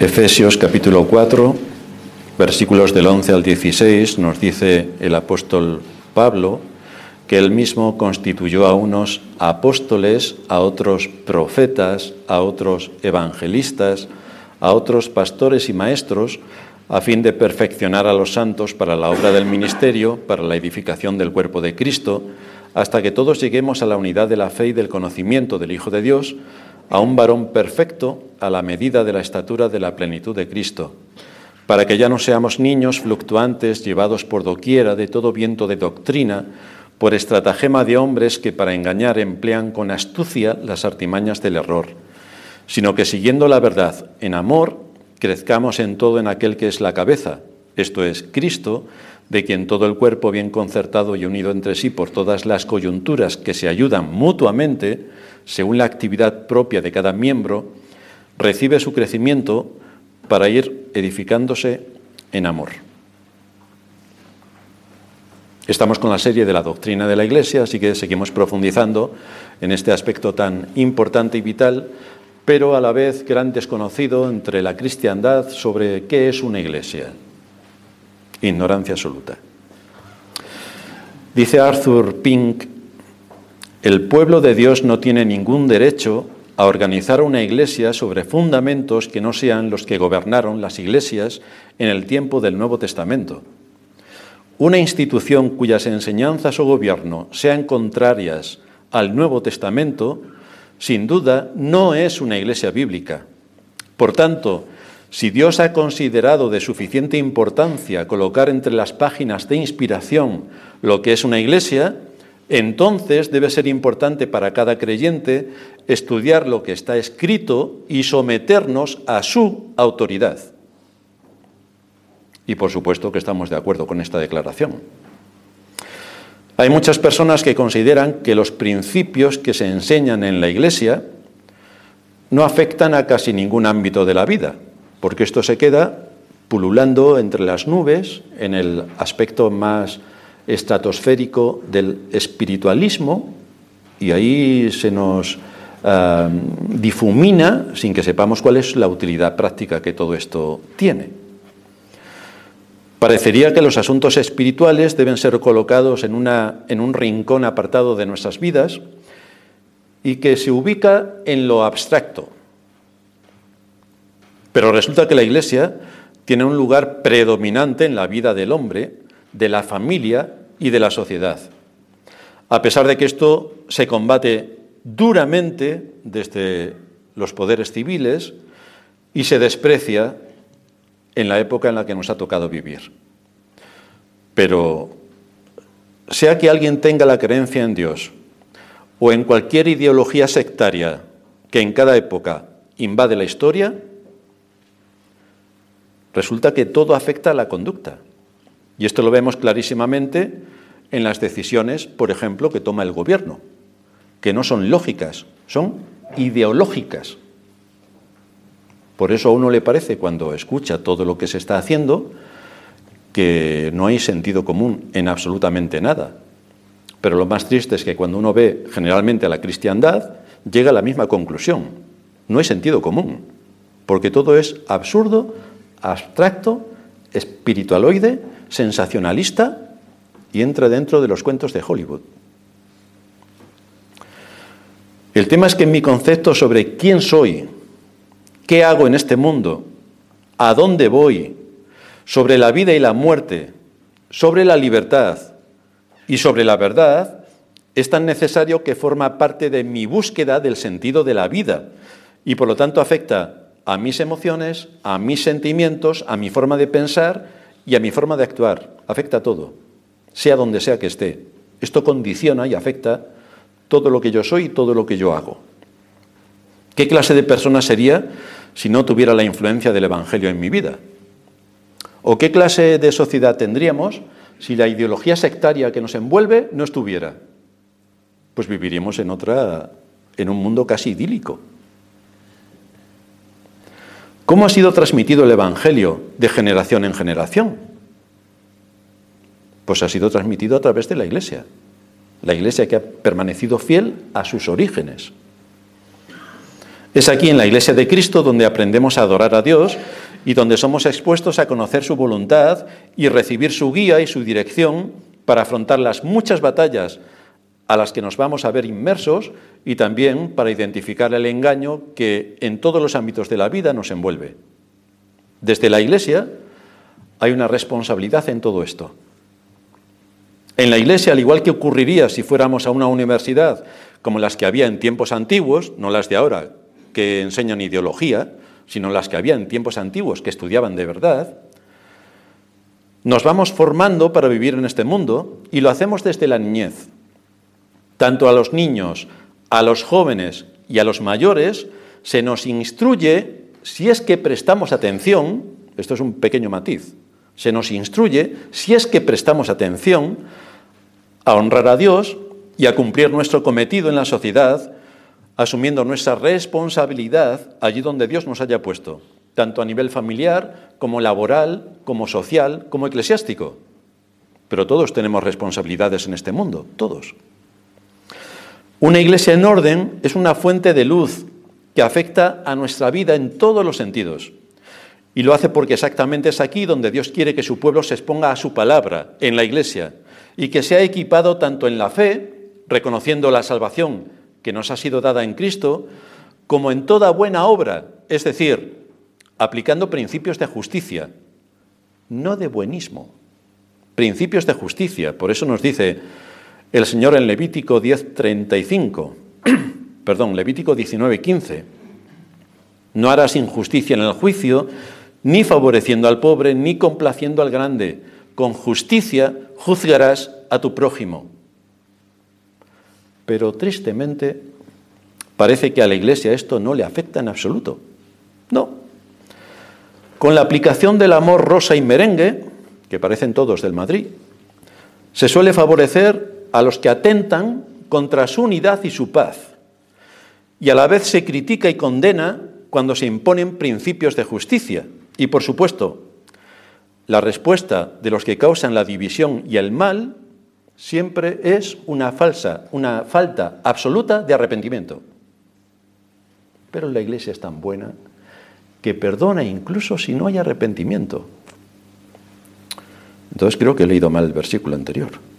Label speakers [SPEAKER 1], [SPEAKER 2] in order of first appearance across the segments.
[SPEAKER 1] Efesios capítulo 4, versículos del 11 al 16, nos dice el apóstol Pablo que él mismo constituyó a unos apóstoles, a otros profetas, a otros evangelistas, a otros pastores y maestros, a fin de perfeccionar a los santos para la obra del ministerio, para la edificación del cuerpo de Cristo, hasta que todos lleguemos a la unidad de la fe y del conocimiento del Hijo de Dios, a un varón perfecto a la medida de la estatura de la plenitud de Cristo, para que ya no seamos niños fluctuantes llevados por doquiera de todo viento de doctrina, por estratagema de hombres que para engañar emplean con astucia las artimañas del error, sino que siguiendo la verdad en amor, crezcamos en todo en aquel que es la cabeza, esto es Cristo, de quien todo el cuerpo bien concertado y unido entre sí por todas las coyunturas que se ayudan mutuamente, según la actividad propia de cada miembro, recibe su crecimiento para ir edificándose en amor. Estamos con la serie de la doctrina de la Iglesia, así que seguimos profundizando en este aspecto tan importante y vital, pero a la vez gran desconocido entre la cristiandad sobre qué es una iglesia. Ignorancia absoluta. Dice Arthur Pink el pueblo de Dios no tiene ningún derecho a organizar una iglesia sobre fundamentos que no sean los que gobernaron las iglesias en el tiempo del Nuevo Testamento. Una institución cuyas enseñanzas o gobierno sean contrarias al Nuevo Testamento, sin duda, no es una iglesia bíblica. Por tanto, si Dios ha considerado de suficiente importancia colocar entre las páginas de inspiración lo que es una iglesia, entonces debe ser importante para cada creyente estudiar lo que está escrito y someternos a su autoridad. Y por supuesto que estamos de acuerdo con esta declaración. Hay muchas personas que consideran que los principios que se enseñan en la Iglesia no afectan a casi ningún ámbito de la vida, porque esto se queda pululando entre las nubes en el aspecto más estratosférico del espiritualismo y ahí se nos eh, difumina sin que sepamos cuál es la utilidad práctica que todo esto tiene. Parecería que los asuntos espirituales deben ser colocados en, una, en un rincón apartado de nuestras vidas y que se ubica en lo abstracto. Pero resulta que la Iglesia tiene un lugar predominante en la vida del hombre, de la familia y de la sociedad. A pesar de que esto se combate duramente desde los poderes civiles y se desprecia en la época en la que nos ha tocado vivir. Pero sea que alguien tenga la creencia en Dios o en cualquier ideología sectaria que en cada época invade la historia, resulta que todo afecta a la conducta. Y esto lo vemos clarísimamente en las decisiones, por ejemplo, que toma el gobierno, que no son lógicas, son ideológicas. Por eso a uno le parece, cuando escucha todo lo que se está haciendo, que no hay sentido común en absolutamente nada. Pero lo más triste es que cuando uno ve generalmente a la cristiandad, llega a la misma conclusión. No hay sentido común, porque todo es absurdo, abstracto, espiritualoide sensacionalista y entra dentro de los cuentos de Hollywood. El tema es que en mi concepto sobre quién soy, qué hago en este mundo, a dónde voy, sobre la vida y la muerte, sobre la libertad y sobre la verdad, es tan necesario que forma parte de mi búsqueda del sentido de la vida y por lo tanto afecta a mis emociones, a mis sentimientos, a mi forma de pensar y a mi forma de actuar. Afecta a todo, sea donde sea que esté. Esto condiciona y afecta todo lo que yo soy y todo lo que yo hago. ¿Qué clase de persona sería si no tuviera la influencia del Evangelio en mi vida? ¿O qué clase de sociedad tendríamos si la ideología sectaria que nos envuelve no estuviera? Pues viviríamos en otra en un mundo casi idílico. ¿Cómo ha sido transmitido el Evangelio de generación en generación? Pues ha sido transmitido a través de la Iglesia. La Iglesia que ha permanecido fiel a sus orígenes. Es aquí en la iglesia de Cristo donde aprendemos a adorar a Dios y donde somos expuestos a conocer su voluntad y recibir su guía y su dirección para afrontar las muchas batallas a las que nos vamos a ver inmersos y también para identificar el engaño que en todos los ámbitos de la vida nos envuelve. Desde la Iglesia hay una responsabilidad en todo esto. En la Iglesia, al igual que ocurriría si fuéramos a una universidad como las que había en tiempos antiguos, no las de ahora, que enseñan ideología, sino las que había en tiempos antiguos, que estudiaban de verdad, nos vamos formando para vivir en este mundo y lo hacemos desde la niñez. Tanto a los niños, a los jóvenes y a los mayores se nos instruye, si es que prestamos atención, esto es un pequeño matiz, se nos instruye, si es que prestamos atención, a honrar a Dios y a cumplir nuestro cometido en la sociedad, asumiendo nuestra responsabilidad allí donde Dios nos haya puesto tanto a nivel familiar como laboral, como social, como eclesiástico. Pero todos tenemos responsabilidades en este mundo, todos. Una iglesia en orden es una fuente de luz que afecta a nuestra vida en todos los sentidos. Y lo hace porque exactamente es aquí donde Dios quiere que su pueblo se exponga a su palabra, en la iglesia, y que sea equipado tanto en la fe, reconociendo la salvación que nos ha sido dada en Cristo, como en toda buena obra, es decir, aplicando principios de justicia, no de buenismo. Principios de justicia. Por eso nos dice el Señor en Levítico 10:35, perdón, Levítico 19:15. No harás injusticia en el juicio, ni favoreciendo al pobre, ni complaciendo al grande. Con justicia juzgarás a tu prójimo. Pero tristemente parece que a la Iglesia esto no le afecta en absoluto. No, con la aplicación del amor rosa y merengue, que parecen todos del Madrid, se suele favorecer a los que atentan contra su unidad y su paz. Y a la vez se critica y condena cuando se imponen principios de justicia. Y por supuesto, la respuesta de los que causan la división y el mal siempre es una falsa, una falta absoluta de arrepentimiento. Pero la iglesia es tan buena que perdona incluso si no hay arrepentimiento. Entonces creo que he leído mal el versículo anterior.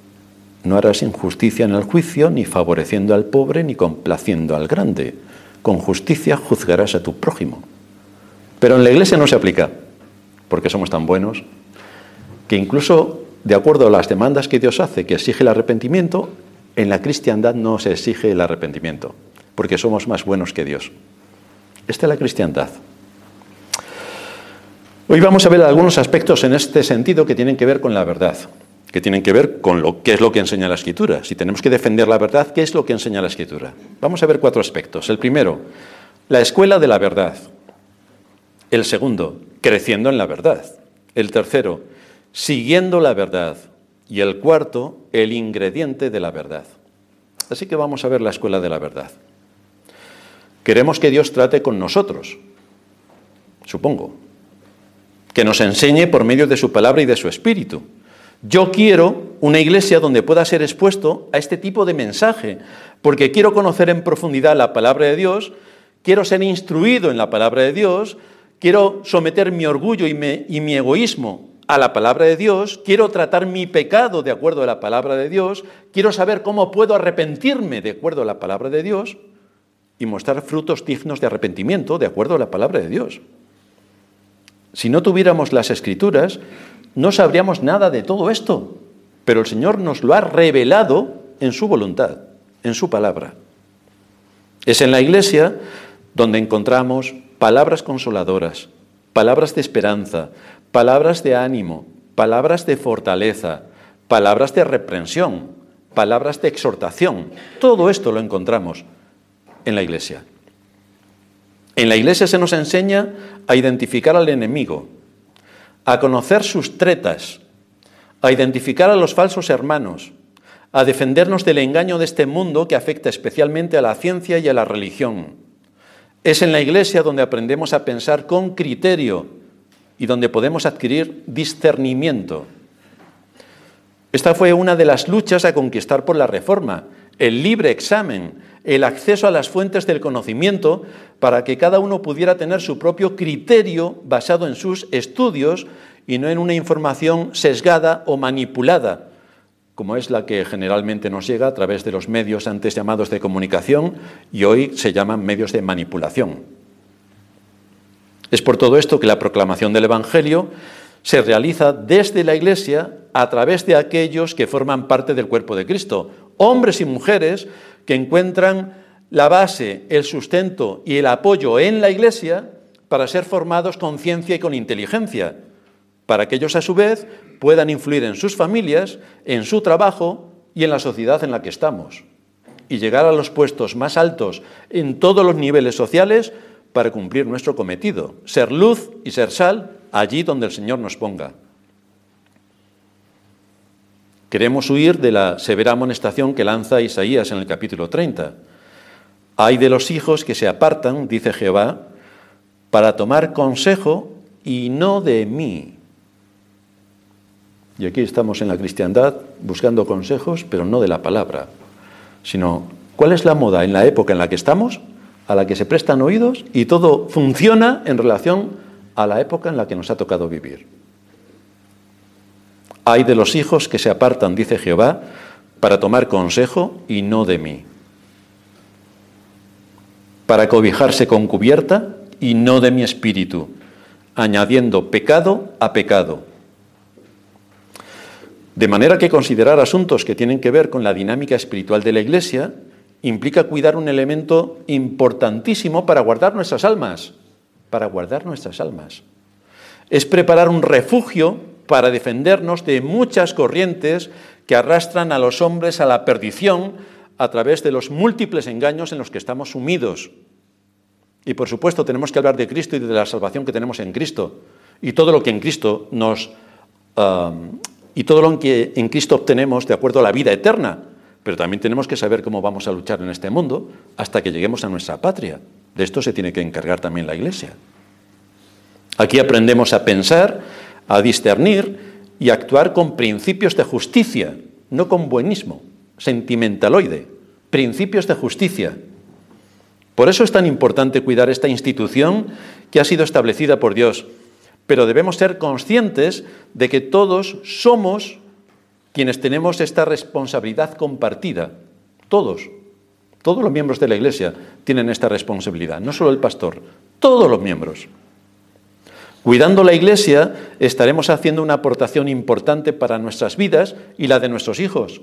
[SPEAKER 1] No harás injusticia en el juicio, ni favoreciendo al pobre, ni complaciendo al grande. Con justicia juzgarás a tu prójimo. Pero en la iglesia no se aplica, porque somos tan buenos, que incluso de acuerdo a las demandas que Dios hace, que exige el arrepentimiento, en la cristiandad no se exige el arrepentimiento, porque somos más buenos que Dios. Esta es la cristiandad. Hoy vamos a ver algunos aspectos en este sentido que tienen que ver con la verdad, que tienen que ver con lo que es lo que enseña la Escritura. Si tenemos que defender la verdad, ¿qué es lo que enseña la Escritura? Vamos a ver cuatro aspectos. El primero, la escuela de la verdad. El segundo, creciendo en la verdad. El tercero, siguiendo la verdad. Y el cuarto, el ingrediente de la verdad. Así que vamos a ver la escuela de la verdad. Queremos que Dios trate con nosotros, supongo, que nos enseñe por medio de su palabra y de su espíritu. Yo quiero una iglesia donde pueda ser expuesto a este tipo de mensaje, porque quiero conocer en profundidad la palabra de Dios, quiero ser instruido en la palabra de Dios, quiero someter mi orgullo y, mi egoísmo a la palabra de Dios, quiero tratar mi pecado de acuerdo a la palabra de Dios, quiero saber cómo puedo arrepentirme de acuerdo a la palabra de Dios y mostrar frutos dignos de arrepentimiento de acuerdo a la palabra de Dios. Si no tuviéramos las escrituras, no sabríamos nada de todo esto, pero el Señor nos lo ha revelado en su voluntad, en su palabra. Es en la iglesia donde encontramos palabras consoladoras, palabras de esperanza, palabras de ánimo, palabras de fortaleza, palabras de reprensión, palabras de exhortación. Todo esto lo encontramos en la iglesia. En la iglesia se nos enseña a identificar al enemigo, a conocer sus tretas, a identificar a los falsos hermanos, a defendernos del engaño de este mundo que afecta especialmente a la ciencia y a la religión. Es en la iglesia donde aprendemos a pensar con criterio y donde podemos adquirir discernimiento. Esta fue una de las luchas a conquistar por la Reforma, el libre examen, el acceso a las fuentes del conocimiento para que cada uno pudiera tener su propio criterio basado en sus estudios y no en una información sesgada o manipulada, como es la que generalmente nos llega a través de los medios antes llamados de comunicación y hoy se llaman medios de manipulación. Es por todo esto que la proclamación del Evangelio se realiza desde la Iglesia a través de aquellos que forman parte del cuerpo de Cristo, hombres y mujeres que encuentran la base, el sustento y el apoyo en la Iglesia para ser formados con ciencia y con inteligencia, para que ellos a su vez puedan influir en sus familias, en su trabajo y en la sociedad en la que estamos, y llegar a los puestos más altos en todos los niveles sociales para cumplir nuestro cometido, ser luz y ser sal allí donde el Señor nos ponga. Queremos huir de la severa amonestación que lanza Isaías en el capítulo 30. Hay de los hijos que se apartan, dice Jehová, para tomar consejo y no de mí. Y aquí estamos en la cristiandad buscando consejos, pero no de la palabra, sino cuál es la moda en la época en la que estamos, a la que se prestan oídos y todo funciona en relación a la época en la que nos ha tocado vivir. Hay de los hijos que se apartan, dice Jehová, para tomar consejo y no de mí, para cobijarse con cubierta y no de mi espíritu, añadiendo pecado a pecado. De manera que considerar asuntos que tienen que ver con la dinámica espiritual de la Iglesia implica cuidar un elemento importantísimo para guardar nuestras almas, para guardar nuestras almas. Es preparar un refugio para defendernos de muchas corrientes que arrastran a los hombres a la perdición a través de los múltiples engaños en los que estamos sumidos. Y por supuesto tenemos que hablar de Cristo y de la salvación que tenemos en Cristo y todo lo que en Cristo nos y todo lo que en Cristo obtenemos de acuerdo a la vida eterna. Pero también tenemos que saber cómo vamos a luchar en este mundo hasta que lleguemos a nuestra patria. De esto se tiene que encargar también la Iglesia. Aquí aprendemos a pensar, a discernir y a actuar con principios de justicia, no con buenismo, sentimentaloide, principios de justicia. Por eso es tan importante cuidar esta institución que ha sido establecida por Dios, pero debemos ser conscientes de que todos somos quienes tenemos esta responsabilidad compartida. Todos, todos los miembros de la Iglesia tienen esta responsabilidad, no solo el pastor, todos los miembros. Cuidando la Iglesia estaremos haciendo una aportación importante para nuestras vidas y la de nuestros hijos,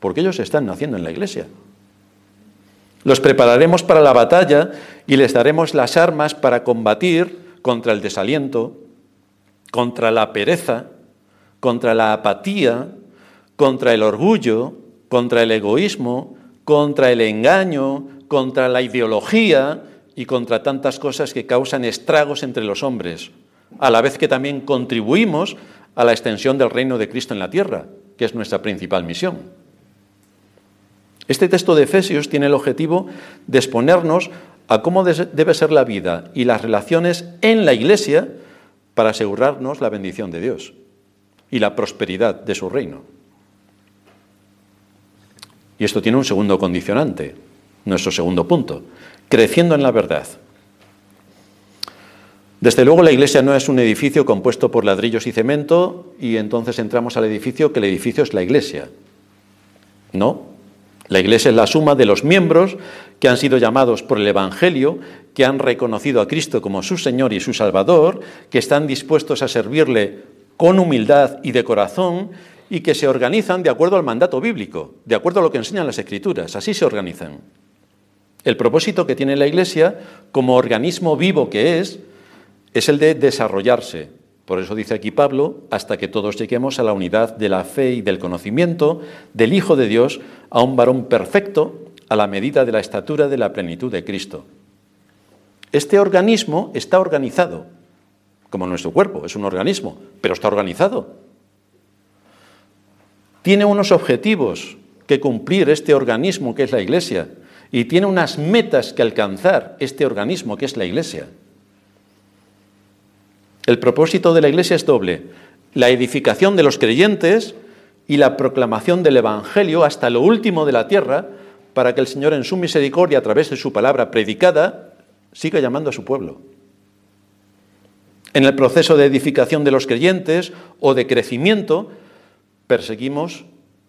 [SPEAKER 1] porque ellos están naciendo en la Iglesia. Los prepararemos para la batalla y les daremos las armas para combatir contra el desaliento, contra la pereza, contra la apatía, contra el orgullo, contra el egoísmo, contra el engaño, contra la ideología y contra tantas cosas que causan estragos entre los hombres, a la vez que también contribuimos a la extensión del reino de Cristo en la tierra, que es nuestra principal misión. Este texto de Efesios tiene el objetivo de exponernos a cómo debe ser la vida y las relaciones en la Iglesia para asegurarnos la bendición de Dios y la prosperidad de su reino. Y esto tiene un segundo condicionante, nuestro segundo punto, creciendo en la verdad. Desde luego la iglesia no es un edificio compuesto por ladrillos y cemento y entonces entramos al edificio que el edificio es la iglesia. No, la Iglesia es la suma de los miembros que han sido llamados por el Evangelio, que han reconocido a Cristo como su Señor y su Salvador, que están dispuestos a servirle con humildad y de corazón y que se organizan de acuerdo al mandato bíblico, de acuerdo a lo que enseñan las Escrituras. Así se organizan. El propósito que tiene la Iglesia, como organismo vivo que es, es el de desarrollarse, por eso dice aquí Pablo, hasta que todos lleguemos a la unidad de la fe y del conocimiento del Hijo de Dios, a un varón perfecto, a la medida de la estatura de la plenitud de Cristo. Este organismo está organizado, como nuestro cuerpo, es un organismo, pero está organizado. Tiene unos objetivos que cumplir este organismo que es la Iglesia y tiene unas metas que alcanzar este organismo que es la Iglesia. El propósito de la Iglesia es doble, la edificación de los creyentes y la proclamación del Evangelio hasta lo último de la tierra para que el Señor en su misericordia, a través de su palabra predicada, siga llamando a su pueblo. En el proceso de edificación de los creyentes o de crecimiento, perseguimos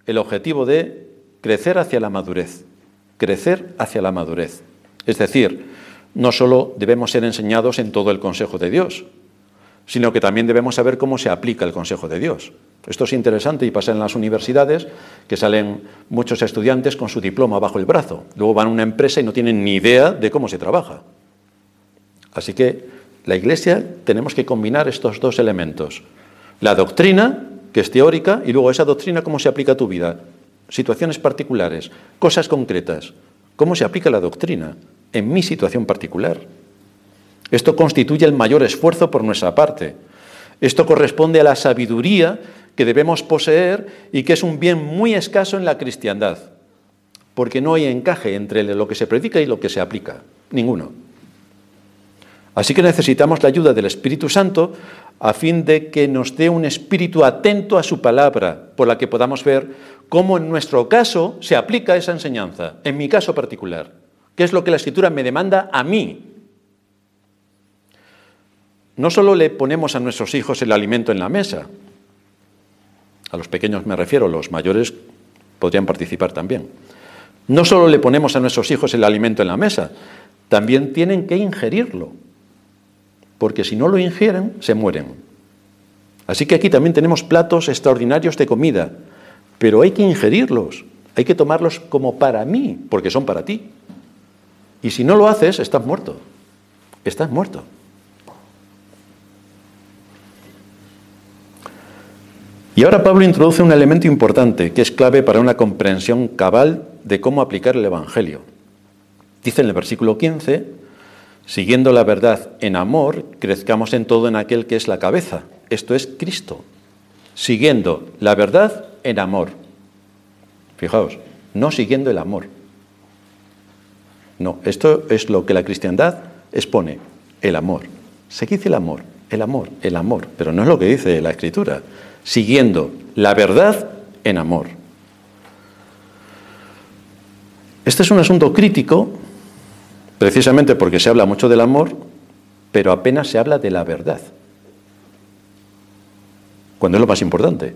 [SPEAKER 1] el objetivo de crecer hacia la madurez, crecer hacia la madurez. Es decir, no solo debemos ser enseñados en todo el consejo de Dios, sino que también debemos saber cómo se aplica el consejo de Dios. Esto es interesante y pasa en las universidades, que salen muchos estudiantes con su diploma bajo el brazo. Luego van a una empresa y no tienen ni idea de cómo se trabaja. Así que la Iglesia tenemos que combinar estos dos elementos. La doctrina, que es teórica, y luego esa doctrina cómo se aplica a tu vida. Situaciones particulares, cosas concretas. ¿Cómo se aplica la doctrina en mi situación particular? Esto constituye el mayor esfuerzo por nuestra parte. Esto corresponde a la sabiduría que debemos poseer y que es un bien muy escaso en la cristiandad, porque no hay encaje entre lo que se predica y lo que se aplica, ninguno. Así que necesitamos la ayuda del Espíritu Santo a fin de que nos dé un espíritu atento a su palabra, por la que podamos ver cómo en nuestro caso se aplica esa enseñanza, en mi caso particular, qué es lo que la Escritura me demanda a mí no solo le ponemos a nuestros hijos el alimento en la mesa, a los pequeños me refiero, los mayores podrían participar también. No solo le ponemos a nuestros hijos el alimento en la mesa, también tienen que ingerirlo, porque si no lo ingieren, se mueren. Así que aquí también tenemos platos extraordinarios de comida, pero hay que ingerirlos, hay que tomarlos como para mí, porque son para ti. Y si no lo haces, estás muerto, estás muerto. Y ahora Pablo introduce un elemento importante que es clave para una comprensión cabal de cómo aplicar el Evangelio. Dice en el versículo 15, siguiendo la verdad en amor, crezcamos en todo en aquel que es la cabeza, esto es Cristo, siguiendo la verdad en amor. Fijaos, no siguiendo el amor. No, esto es lo que la cristiandad expone, el amor. Seguid el amor, el amor, el amor, pero no es lo que dice la Escritura siguiendo la verdad en amor. Este es un asunto crítico, precisamente porque se habla mucho del amor, pero apenas se habla de la verdad, cuando es lo más importante.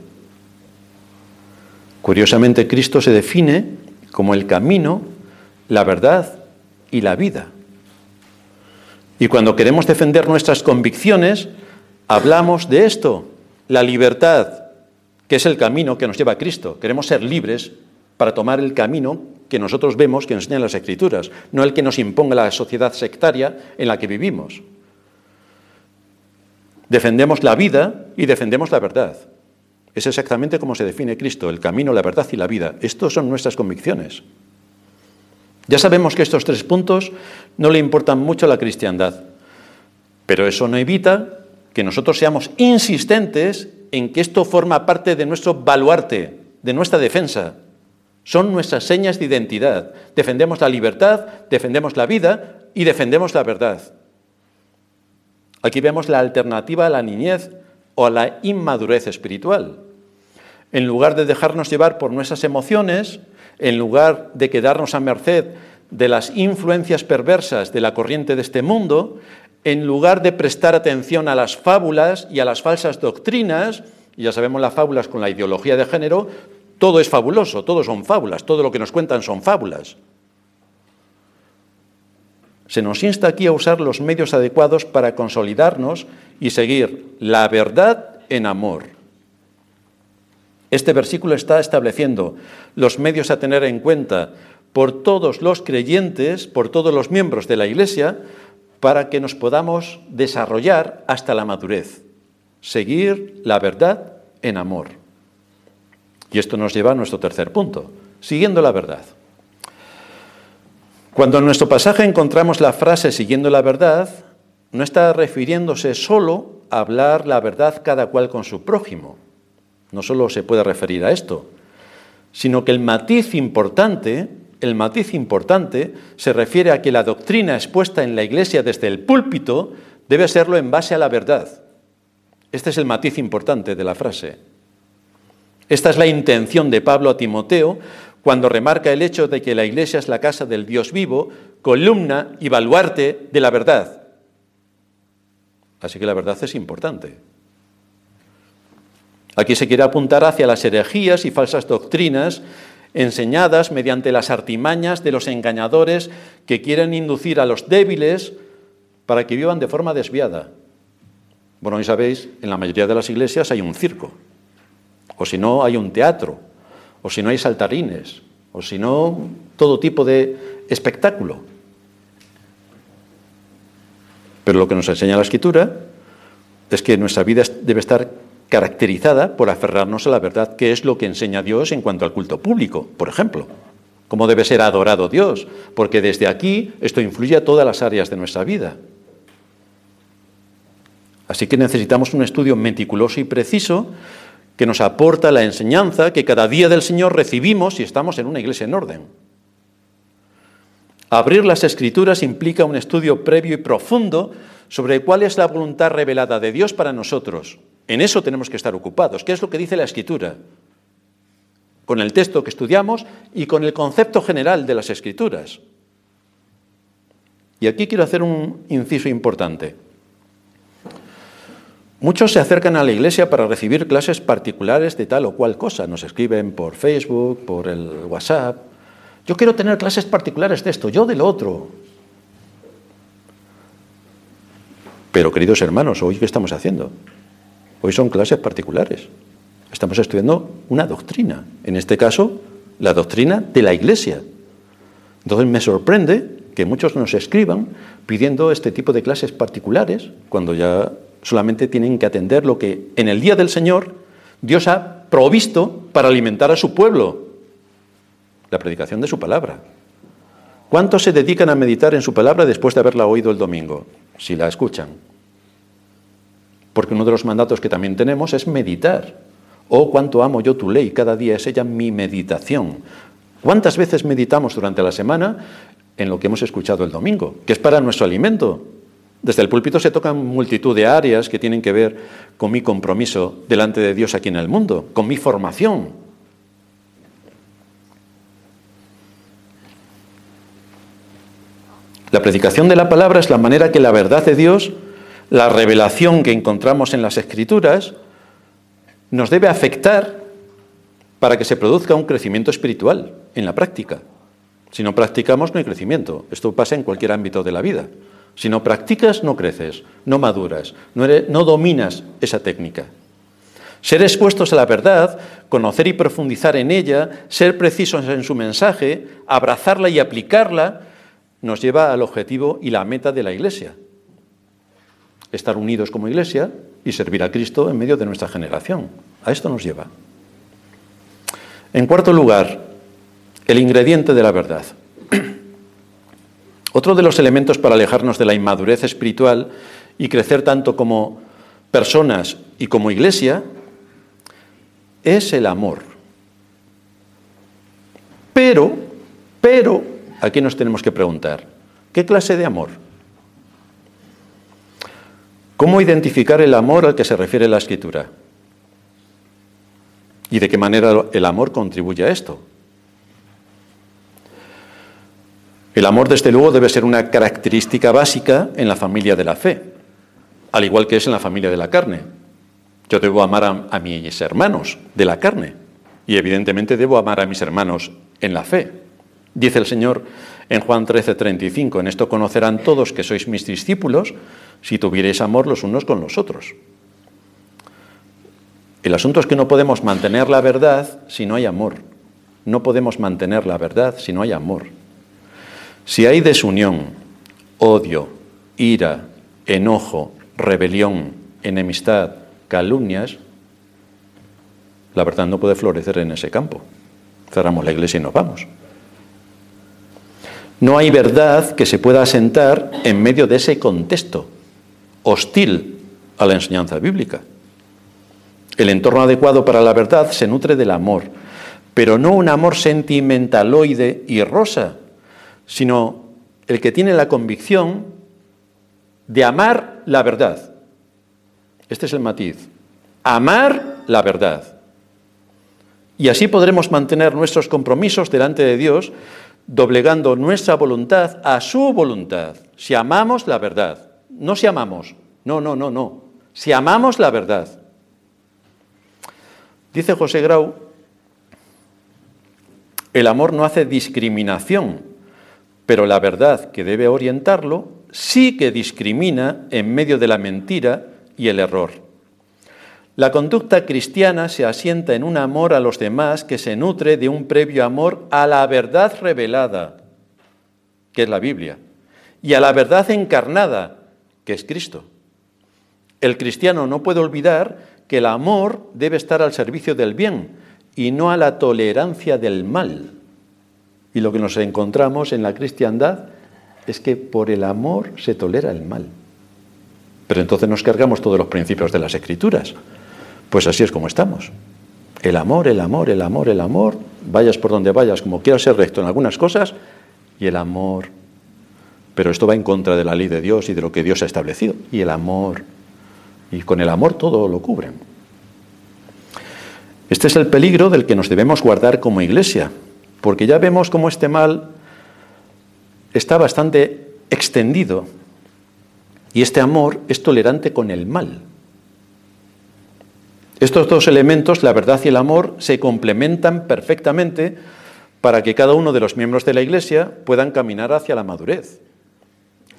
[SPEAKER 1] Curiosamente, Cristo se define como el camino, la verdad y la vida. Y cuando queremos defender nuestras convicciones, hablamos de esto, la libertad, que es el camino que nos lleva a Cristo. Queremos ser libres para tomar el camino que nosotros vemos que enseñan las Escrituras, no el que nos imponga la sociedad sectaria en la que vivimos. Defendemos la vida y defendemos la verdad. Es exactamente como se define Cristo, el camino, la verdad y la vida. Estos son nuestras convicciones. Ya sabemos que estos tres puntos no le importan mucho a la cristiandad, pero eso no evita que nosotros seamos insistentes en que esto forma parte de nuestro baluarte, de nuestra defensa. Son nuestras señas de identidad. Defendemos la libertad, defendemos la vida y defendemos la verdad. Aquí vemos la alternativa a la niñez o a la inmadurez espiritual. En lugar de dejarnos llevar por nuestras emociones, en lugar de quedarnos a merced de las influencias perversas de la corriente de este mundo, en lugar de prestar atención a las fábulas y a las falsas doctrinas, y ya sabemos las fábulas con la ideología de género, todo es fabuloso, todo son fábulas, todo lo que nos cuentan son fábulas. Se nos insta aquí a usar los medios adecuados para consolidarnos y seguir la verdad en amor. Este versículo está estableciendo los medios a tener en cuenta por todos los creyentes, por todos los miembros de la Iglesia, para que nos podamos desarrollar hasta la madurez, seguir la verdad en amor. Y esto nos lleva a nuestro tercer punto, siguiendo la verdad. Cuando en nuestro pasaje encontramos la frase siguiendo la verdad, no está refiriéndose solo a hablar la verdad cada cual con su prójimo. No solo se puede referir a esto, sino que el matiz importante el matiz importante se refiere a que la doctrina expuesta en la Iglesia desde el púlpito debe serlo en base a la verdad. Este es el matiz importante de la frase. Esta es la intención de Pablo a Timoteo cuando remarca el hecho de que la Iglesia es la casa del Dios vivo, columna y baluarte de la verdad. Así que la verdad es importante. Aquí se quiere apuntar hacia las herejías y falsas doctrinas enseñadas mediante las artimañas de los engañadores que quieren inducir a los débiles para que vivan de forma desviada. Bueno, y sabéis, en la mayoría de las iglesias hay un circo, o si no, hay un teatro, o si no, hay saltarines, o si no, todo tipo de espectáculo. Pero lo que nos enseña la Escritura es que nuestra vida debe estar caracterizada por aferrarnos a la verdad, que es lo que enseña Dios en cuanto al culto público, por ejemplo. Cómo debe ser adorado Dios, porque desde aquí esto influye a todas las áreas de nuestra vida. Así que necesitamos un estudio meticuloso y preciso que nos aporta la enseñanza que cada día del Señor recibimos si estamos en una iglesia en orden. Abrir las escrituras implica un estudio previo y profundo sobre cuál es la voluntad revelada de Dios para nosotros en eso tenemos que estar ocupados. ¿Qué es lo que dice la Escritura? Con el texto que estudiamos y con el concepto general de las Escrituras. Y aquí quiero hacer un inciso importante. Muchos se acercan a la iglesia para recibir clases particulares de tal o cual cosa. Nos escriben por Facebook, por el WhatsApp. Yo quiero tener clases particulares de esto, yo del otro. Pero queridos hermanos, hoy qué estamos haciendo? Hoy son clases particulares. Estamos estudiando una doctrina, en este caso, la doctrina de la Iglesia. Entonces me sorprende que muchos nos escriban pidiendo este tipo de clases particulares, cuando ya solamente tienen que atender lo que en el día del Señor Dios ha provisto para alimentar a su pueblo, la predicación de su palabra. ¿Cuántos se dedican a meditar en su palabra después de haberla oído el domingo? Si la escuchan. Porque uno de los mandatos que también tenemos es meditar. Oh, cuánto amo yo tu ley, cada día es ella mi meditación. ¿Cuántas veces meditamos durante la semana en lo que hemos escuchado el domingo? Que es para nuestro alimento. Desde el púlpito se tocan multitud de áreas que tienen que ver con mi compromiso delante de Dios aquí en el mundo, con mi formación. La predicación de la palabra es la manera que la verdad de Dios la revelación que encontramos en las escrituras nos debe afectar para que se produzca un crecimiento espiritual en la práctica. Si no practicamos, no hay crecimiento. Esto pasa en cualquier ámbito de la vida. Si no practicas, no creces, no maduras, no, no dominas esa técnica. Ser expuestos a la verdad, conocer y profundizar en ella, ser precisos en su mensaje, abrazarla y aplicarla, nos lleva al objetivo y la meta de la Iglesia, estar unidos como iglesia y servir a Cristo en medio de nuestra generación. A esto nos lleva. En cuarto lugar, el ingrediente de la verdad. Otro de los elementos para alejarnos de la inmadurez espiritual y crecer tanto como personas y como iglesia es el amor. Pero, pero, aquí nos tenemos que preguntar, ¿qué clase de amor? ¿Cómo identificar el amor al que se refiere la escritura? ¿Y de qué manera el amor contribuye a esto? El amor, desde luego, debe ser una característica básica en la familia de la fe, al igual que es en la familia de la carne. Yo debo amar a, a mis hermanos de la carne y evidentemente debo amar a mis hermanos en la fe. Dice el Señor en Juan 13:35, en esto conocerán todos que sois mis discípulos si tuvierais amor los unos con los otros. El asunto es que no podemos mantener la verdad si no hay amor. No podemos mantener la verdad si no hay amor. Si hay desunión, odio, ira, enojo, rebelión, enemistad, calumnias, la verdad no puede florecer en ese campo. Cerramos la iglesia y nos vamos. No hay verdad que se pueda asentar en medio de ese contexto hostil a la enseñanza bíblica. El entorno adecuado para la verdad se nutre del amor, pero no un amor sentimentaloide y rosa, sino el que tiene la convicción de amar la verdad. Este es el matiz. Amar la verdad. Y así podremos mantener nuestros compromisos delante de Dios, doblegando nuestra voluntad a su voluntad, si amamos la verdad. No si amamos, no, no, no, no. Si amamos la verdad. Dice José Grau, el amor no hace discriminación, pero la verdad que debe orientarlo sí que discrimina en medio de la mentira y el error. La conducta cristiana se asienta en un amor a los demás que se nutre de un previo amor a la verdad revelada, que es la Biblia, y a la verdad encarnada, que es Cristo. El cristiano no puede olvidar que el amor debe estar al servicio del bien y no a la tolerancia del mal. Y lo que nos encontramos en la cristiandad es que por el amor se tolera el mal. Pero entonces nos cargamos todos los principios de las escrituras. Pues así es como estamos. El amor, el amor, el amor, el amor, vayas por donde vayas, como quieras ser recto en algunas cosas, y el amor. Pero esto va en contra de la ley de Dios y de lo que Dios ha establecido. Y el amor. Y con el amor todo lo cubren. Este es el peligro del que nos debemos guardar como iglesia, porque ya vemos cómo este mal está bastante extendido y este amor es tolerante con el mal. Estos dos elementos, la verdad y el amor, se complementan perfectamente para que cada uno de los miembros de la Iglesia puedan caminar hacia la madurez.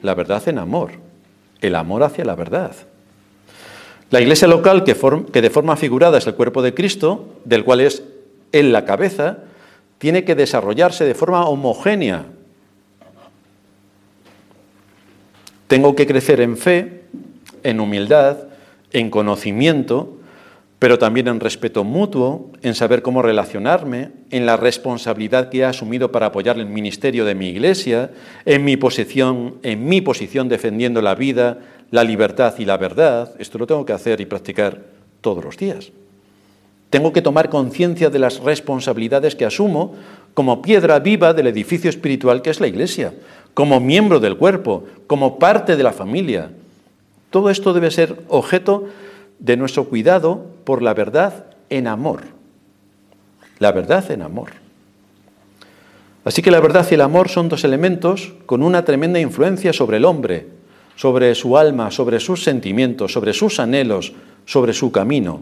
[SPEAKER 1] La verdad en amor, el amor hacia la verdad. La Iglesia local, que, de forma figurada es el cuerpo de Cristo, del cual es Él la cabeza, tiene que desarrollarse de forma homogénea. Tengo que crecer en fe, en humildad, en conocimiento, pero también en respeto mutuo, en saber cómo relacionarme, en la responsabilidad que he asumido para apoyar el ministerio de mi iglesia, en mi posición, en mi posición defendiendo la vida, la libertad y la verdad. Esto lo tengo que hacer y practicar todos los días. Tengo que tomar conciencia de las responsabilidades que asumo como piedra viva del edificio espiritual que es la iglesia, como miembro del cuerpo, como parte de la familia. Todo esto debe ser objeto de nuestro cuidado por la verdad en amor. La verdad en amor. Así que la verdad y el amor son dos elementos con una tremenda influencia sobre el hombre, sobre su alma, sobre sus sentimientos, sobre sus anhelos, sobre su camino.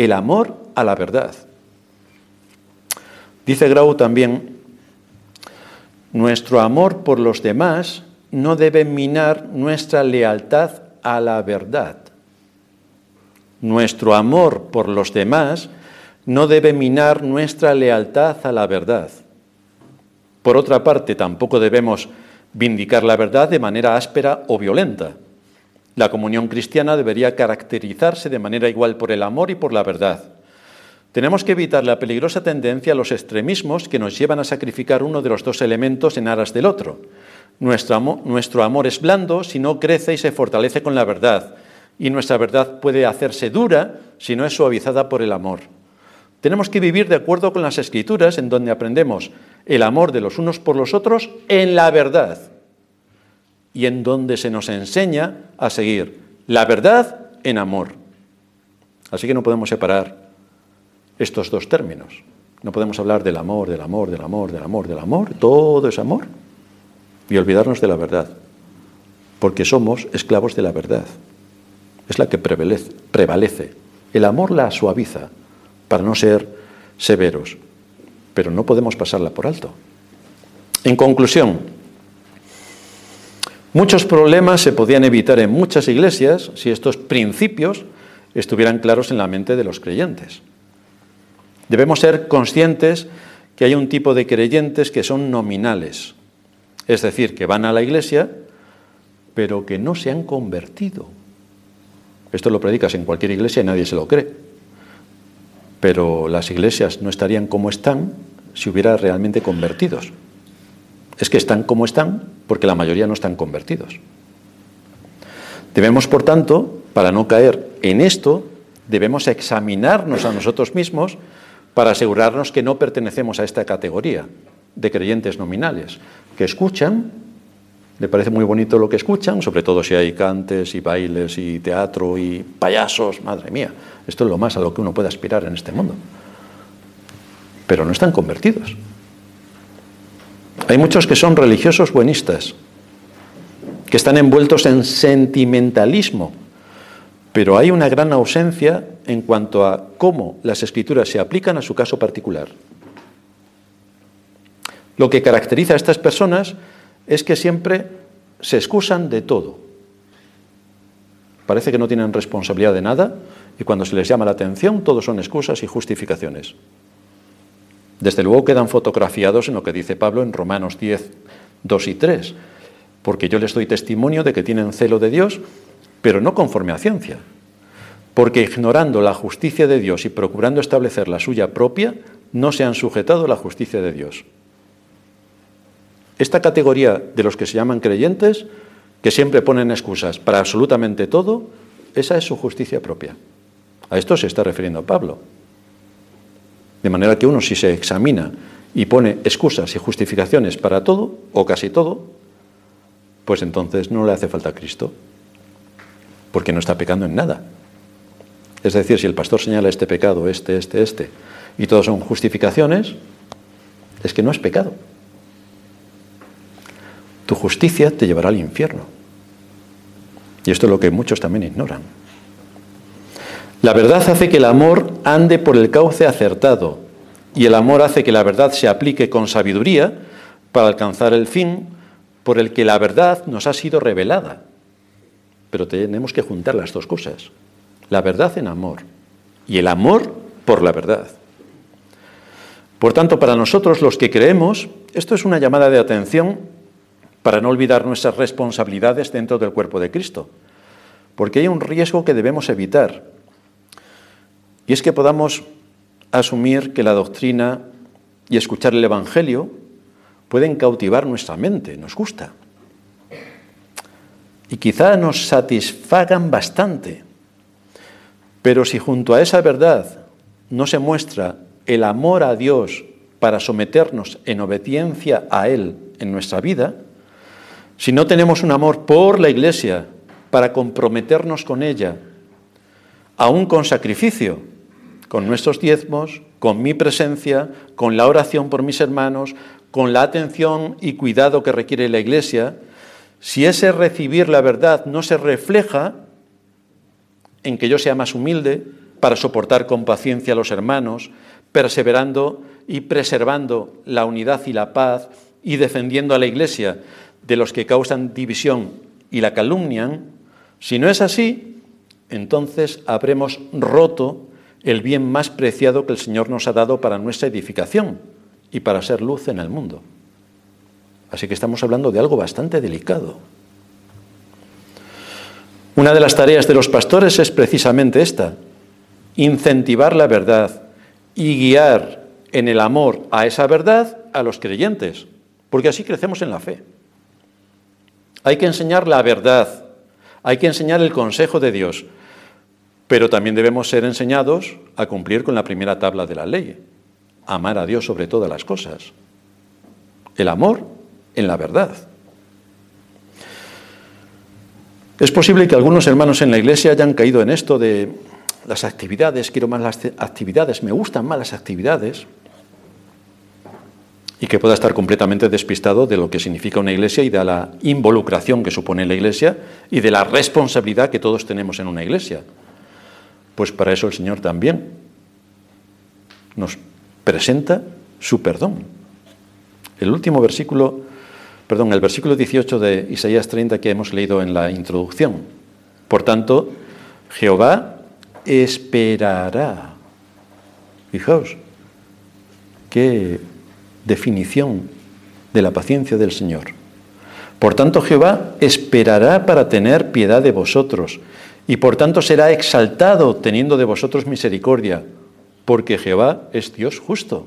[SPEAKER 1] El amor a la verdad. Dice Grau también, nuestro amor por los demás no debe minar nuestra lealtad a la verdad. Nuestro amor por los demás no debe minar nuestra lealtad a la verdad. Por otra parte, tampoco debemos vindicar la verdad de manera áspera o violenta. La comunión cristiana debería caracterizarse de manera igual por el amor y por la verdad. Tenemos que evitar la peligrosa tendencia a los extremismos que nos llevan a sacrificar uno de los dos elementos en aras del otro. Nuestro amor, nuestro amor es blando si no crece y se fortalece con la verdad, y nuestra verdad puede hacerse dura si no es suavizada por el amor. Tenemos que vivir de acuerdo con las escrituras en donde aprendemos el amor de los unos por los otros en la verdad y en donde se nos enseña a seguir la verdad en amor. Así que no podemos separar estos dos términos. No podemos hablar del amor, del amor, del amor, del amor, del amor, todo es amor, y olvidarnos de la verdad, porque somos esclavos de la verdad es la que prevalece. El amor la suaviza para no ser severos, pero no podemos pasarla por alto. En conclusión, muchos problemas se podían evitar en muchas iglesias si estos principios estuvieran claros en la mente de los creyentes. Debemos ser conscientes que hay un tipo de creyentes que son nominales, es decir, que van a la iglesia, pero que no se han convertido. Esto lo predicas en cualquier iglesia y nadie se lo cree. Pero las iglesias no estarían como están si hubiera realmente convertidos. Es que están como están porque la mayoría no están convertidos. Debemos, por tanto, para no caer en esto, debemos examinarnos a nosotros mismos para asegurarnos que no pertenecemos a esta categoría de creyentes nominales, que escuchan, le parece muy bonito lo que escuchan, sobre todo si hay cantes y bailes y teatro y payasos, madre mía, esto es lo más a lo que uno puede aspirar en este mundo. pero no están convertidos. Hay muchos que son religiosos buenistas, que están envueltos en sentimentalismo, pero hay una gran ausencia en cuanto a cómo las escrituras se aplican a su caso particular. Lo que caracteriza a estas personas es que siempre se excusan de todo. Parece que no tienen responsabilidad de nada y cuando se les llama la atención todo son excusas y justificaciones. Desde luego quedan fotografiados en lo que dice Pablo en Romanos 10, 2 y 3, porque yo les doy testimonio de que tienen celo de Dios, pero no conforme a ciencia, porque ignorando la justicia de Dios y procurando establecer la suya propia, no se han sujetado a la justicia de Dios. Esta categoría de los que se llaman creyentes, que siempre ponen excusas para absolutamente todo, esa es su justicia propia. A esto se está refiriendo Pablo. De manera que uno si se examina y pone excusas y justificaciones para todo, o casi todo, pues entonces no le hace falta a Cristo, porque no está pecando en nada. Es decir, si el pastor señala este pecado, este, este, este, y todos son justificaciones, es que no es pecado. Tu justicia te llevará al infierno. Y esto es lo que muchos también ignoran. La verdad hace que el amor ande por el cauce acertado y el amor hace que la verdad se aplique con sabiduría para alcanzar el fin por el que la verdad nos ha sido revelada. Pero tenemos que juntar las dos cosas. La verdad en amor y el amor por la verdad. Por tanto, para nosotros los que creemos, esto es una llamada de atención para no olvidar nuestras responsabilidades dentro del cuerpo de Cristo, porque hay un riesgo que debemos evitar, y es que podamos asumir que la doctrina y escuchar el Evangelio pueden cautivar nuestra mente, nos gusta. Y quizá nos satisfagan bastante. Pero si junto a esa verdad no se muestra el amor a Dios para someternos en obediencia a Él en nuestra vida, si no tenemos un amor por la Iglesia para comprometernos con ella, aún con sacrificio, con nuestros diezmos, con mi presencia, con la oración por mis hermanos, con la atención y cuidado que requiere la Iglesia, si ese recibir la verdad no se refleja en que yo sea más humilde para soportar con paciencia a los hermanos, perseverando y preservando la unidad y la paz y defendiendo a la Iglesia de los que causan división y la calumnian, si no es así, entonces habremos roto el bien más preciado que el Señor nos ha dado para nuestra edificación y para ser luz en el mundo. Así que estamos hablando de algo bastante delicado. Una de las tareas de los pastores es precisamente esta, incentivar la verdad y guiar en el amor a esa verdad a los creyentes, porque así crecemos en la fe. Hay que enseñar la verdad, hay que enseñar el consejo de Dios, pero también debemos ser enseñados a cumplir con la primera tabla de la ley, amar a Dios sobre todas las cosas. El amor en la verdad. Es posible que algunos hermanos en la iglesia hayan caído en esto de las actividades, quiero más las actividades, me gustan más las actividades, y que pueda estar completamente despistado de lo que significa una iglesia y de la involucración que supone la iglesia y de la responsabilidad que todos tenemos en una iglesia. Pues para eso el Señor también nos presenta su perdón. El último versículo, perdón, el versículo 18 de Isaías 30 que hemos leído en la introducción. Por tanto, Jehová esperará. Fijaos, qué definición de la paciencia del Señor. Por tanto, Jehová esperará para tener piedad de vosotros y por tanto será exaltado teniendo de vosotros misericordia, porque Jehová es Dios justo.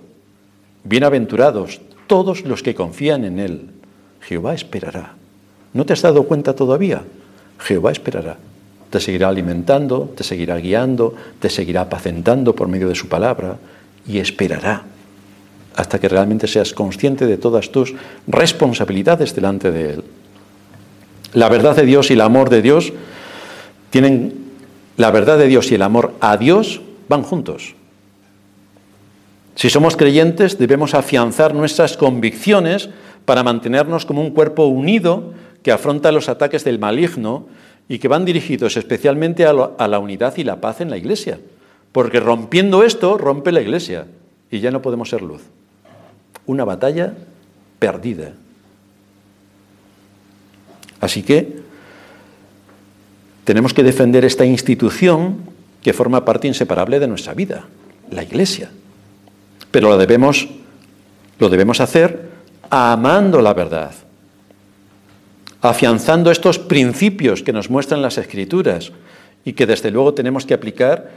[SPEAKER 1] Bienaventurados todos los que confían en Él. Jehová esperará. ¿No te has dado cuenta todavía? Jehová esperará. Te seguirá alimentando, te seguirá guiando, te seguirá apacentando por medio de su palabra y esperará hasta que realmente seas consciente de todas tus responsabilidades delante de Él. La verdad de Dios y el amor de Dios tienen la verdad de Dios y el amor a Dios van juntos. Si somos creyentes, debemos afianzar nuestras convicciones para mantenernos como un cuerpo unido que afronta los ataques del maligno y que van dirigidos especialmente a, la unidad y la paz en la Iglesia. Porque rompiendo esto, rompe la Iglesia y ya no podemos ser luz. Una batalla perdida. Así que tenemos que defender esta institución que forma parte inseparable de nuestra vida, la Iglesia. Pero lo debemos, lo debemos hacer amando la verdad, afianzando estos principios que nos muestran las Escrituras y que desde luego tenemos que aplicar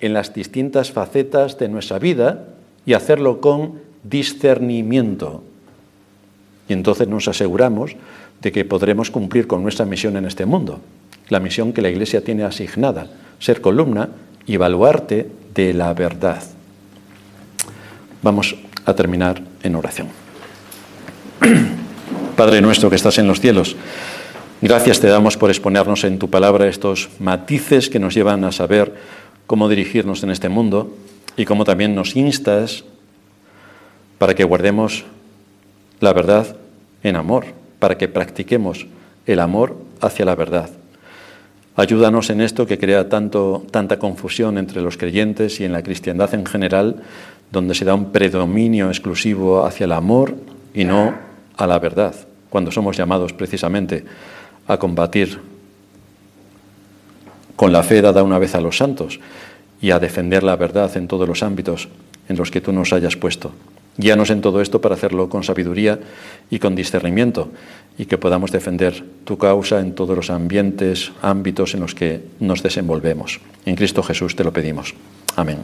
[SPEAKER 1] en las distintas facetas de nuestra vida y hacerlo con discernimiento. Y entonces nos aseguramos de que podremos cumplir con nuestra misión en este mundo, la misión que la Iglesia tiene asignada, ser columna y baluarte de la verdad. Vamos a terminar en oración. Padre nuestro que estás en los cielos, gracias te damos por exponernos en tu palabra estos matices que nos llevan a saber cómo dirigirnos en este mundo y cómo también nos instas para que guardemos la verdad en amor, para que practiquemos el amor hacia la verdad. Ayúdanos en esto que crea tanto, tanta confusión entre los creyentes y en la cristiandad en general, donde se da un predominio exclusivo hacia el amor y no a la verdad, cuando somos llamados precisamente a combatir con la fe dada una vez a los santos y a defender la verdad en todos los ámbitos en los que tú nos hayas puesto. Guíanos en todo esto para hacerlo con sabiduría y con discernimiento y que podamos defender tu causa en todos los ambientes, ámbitos en los que nos desenvolvemos. En Cristo Jesús te lo pedimos. Amén.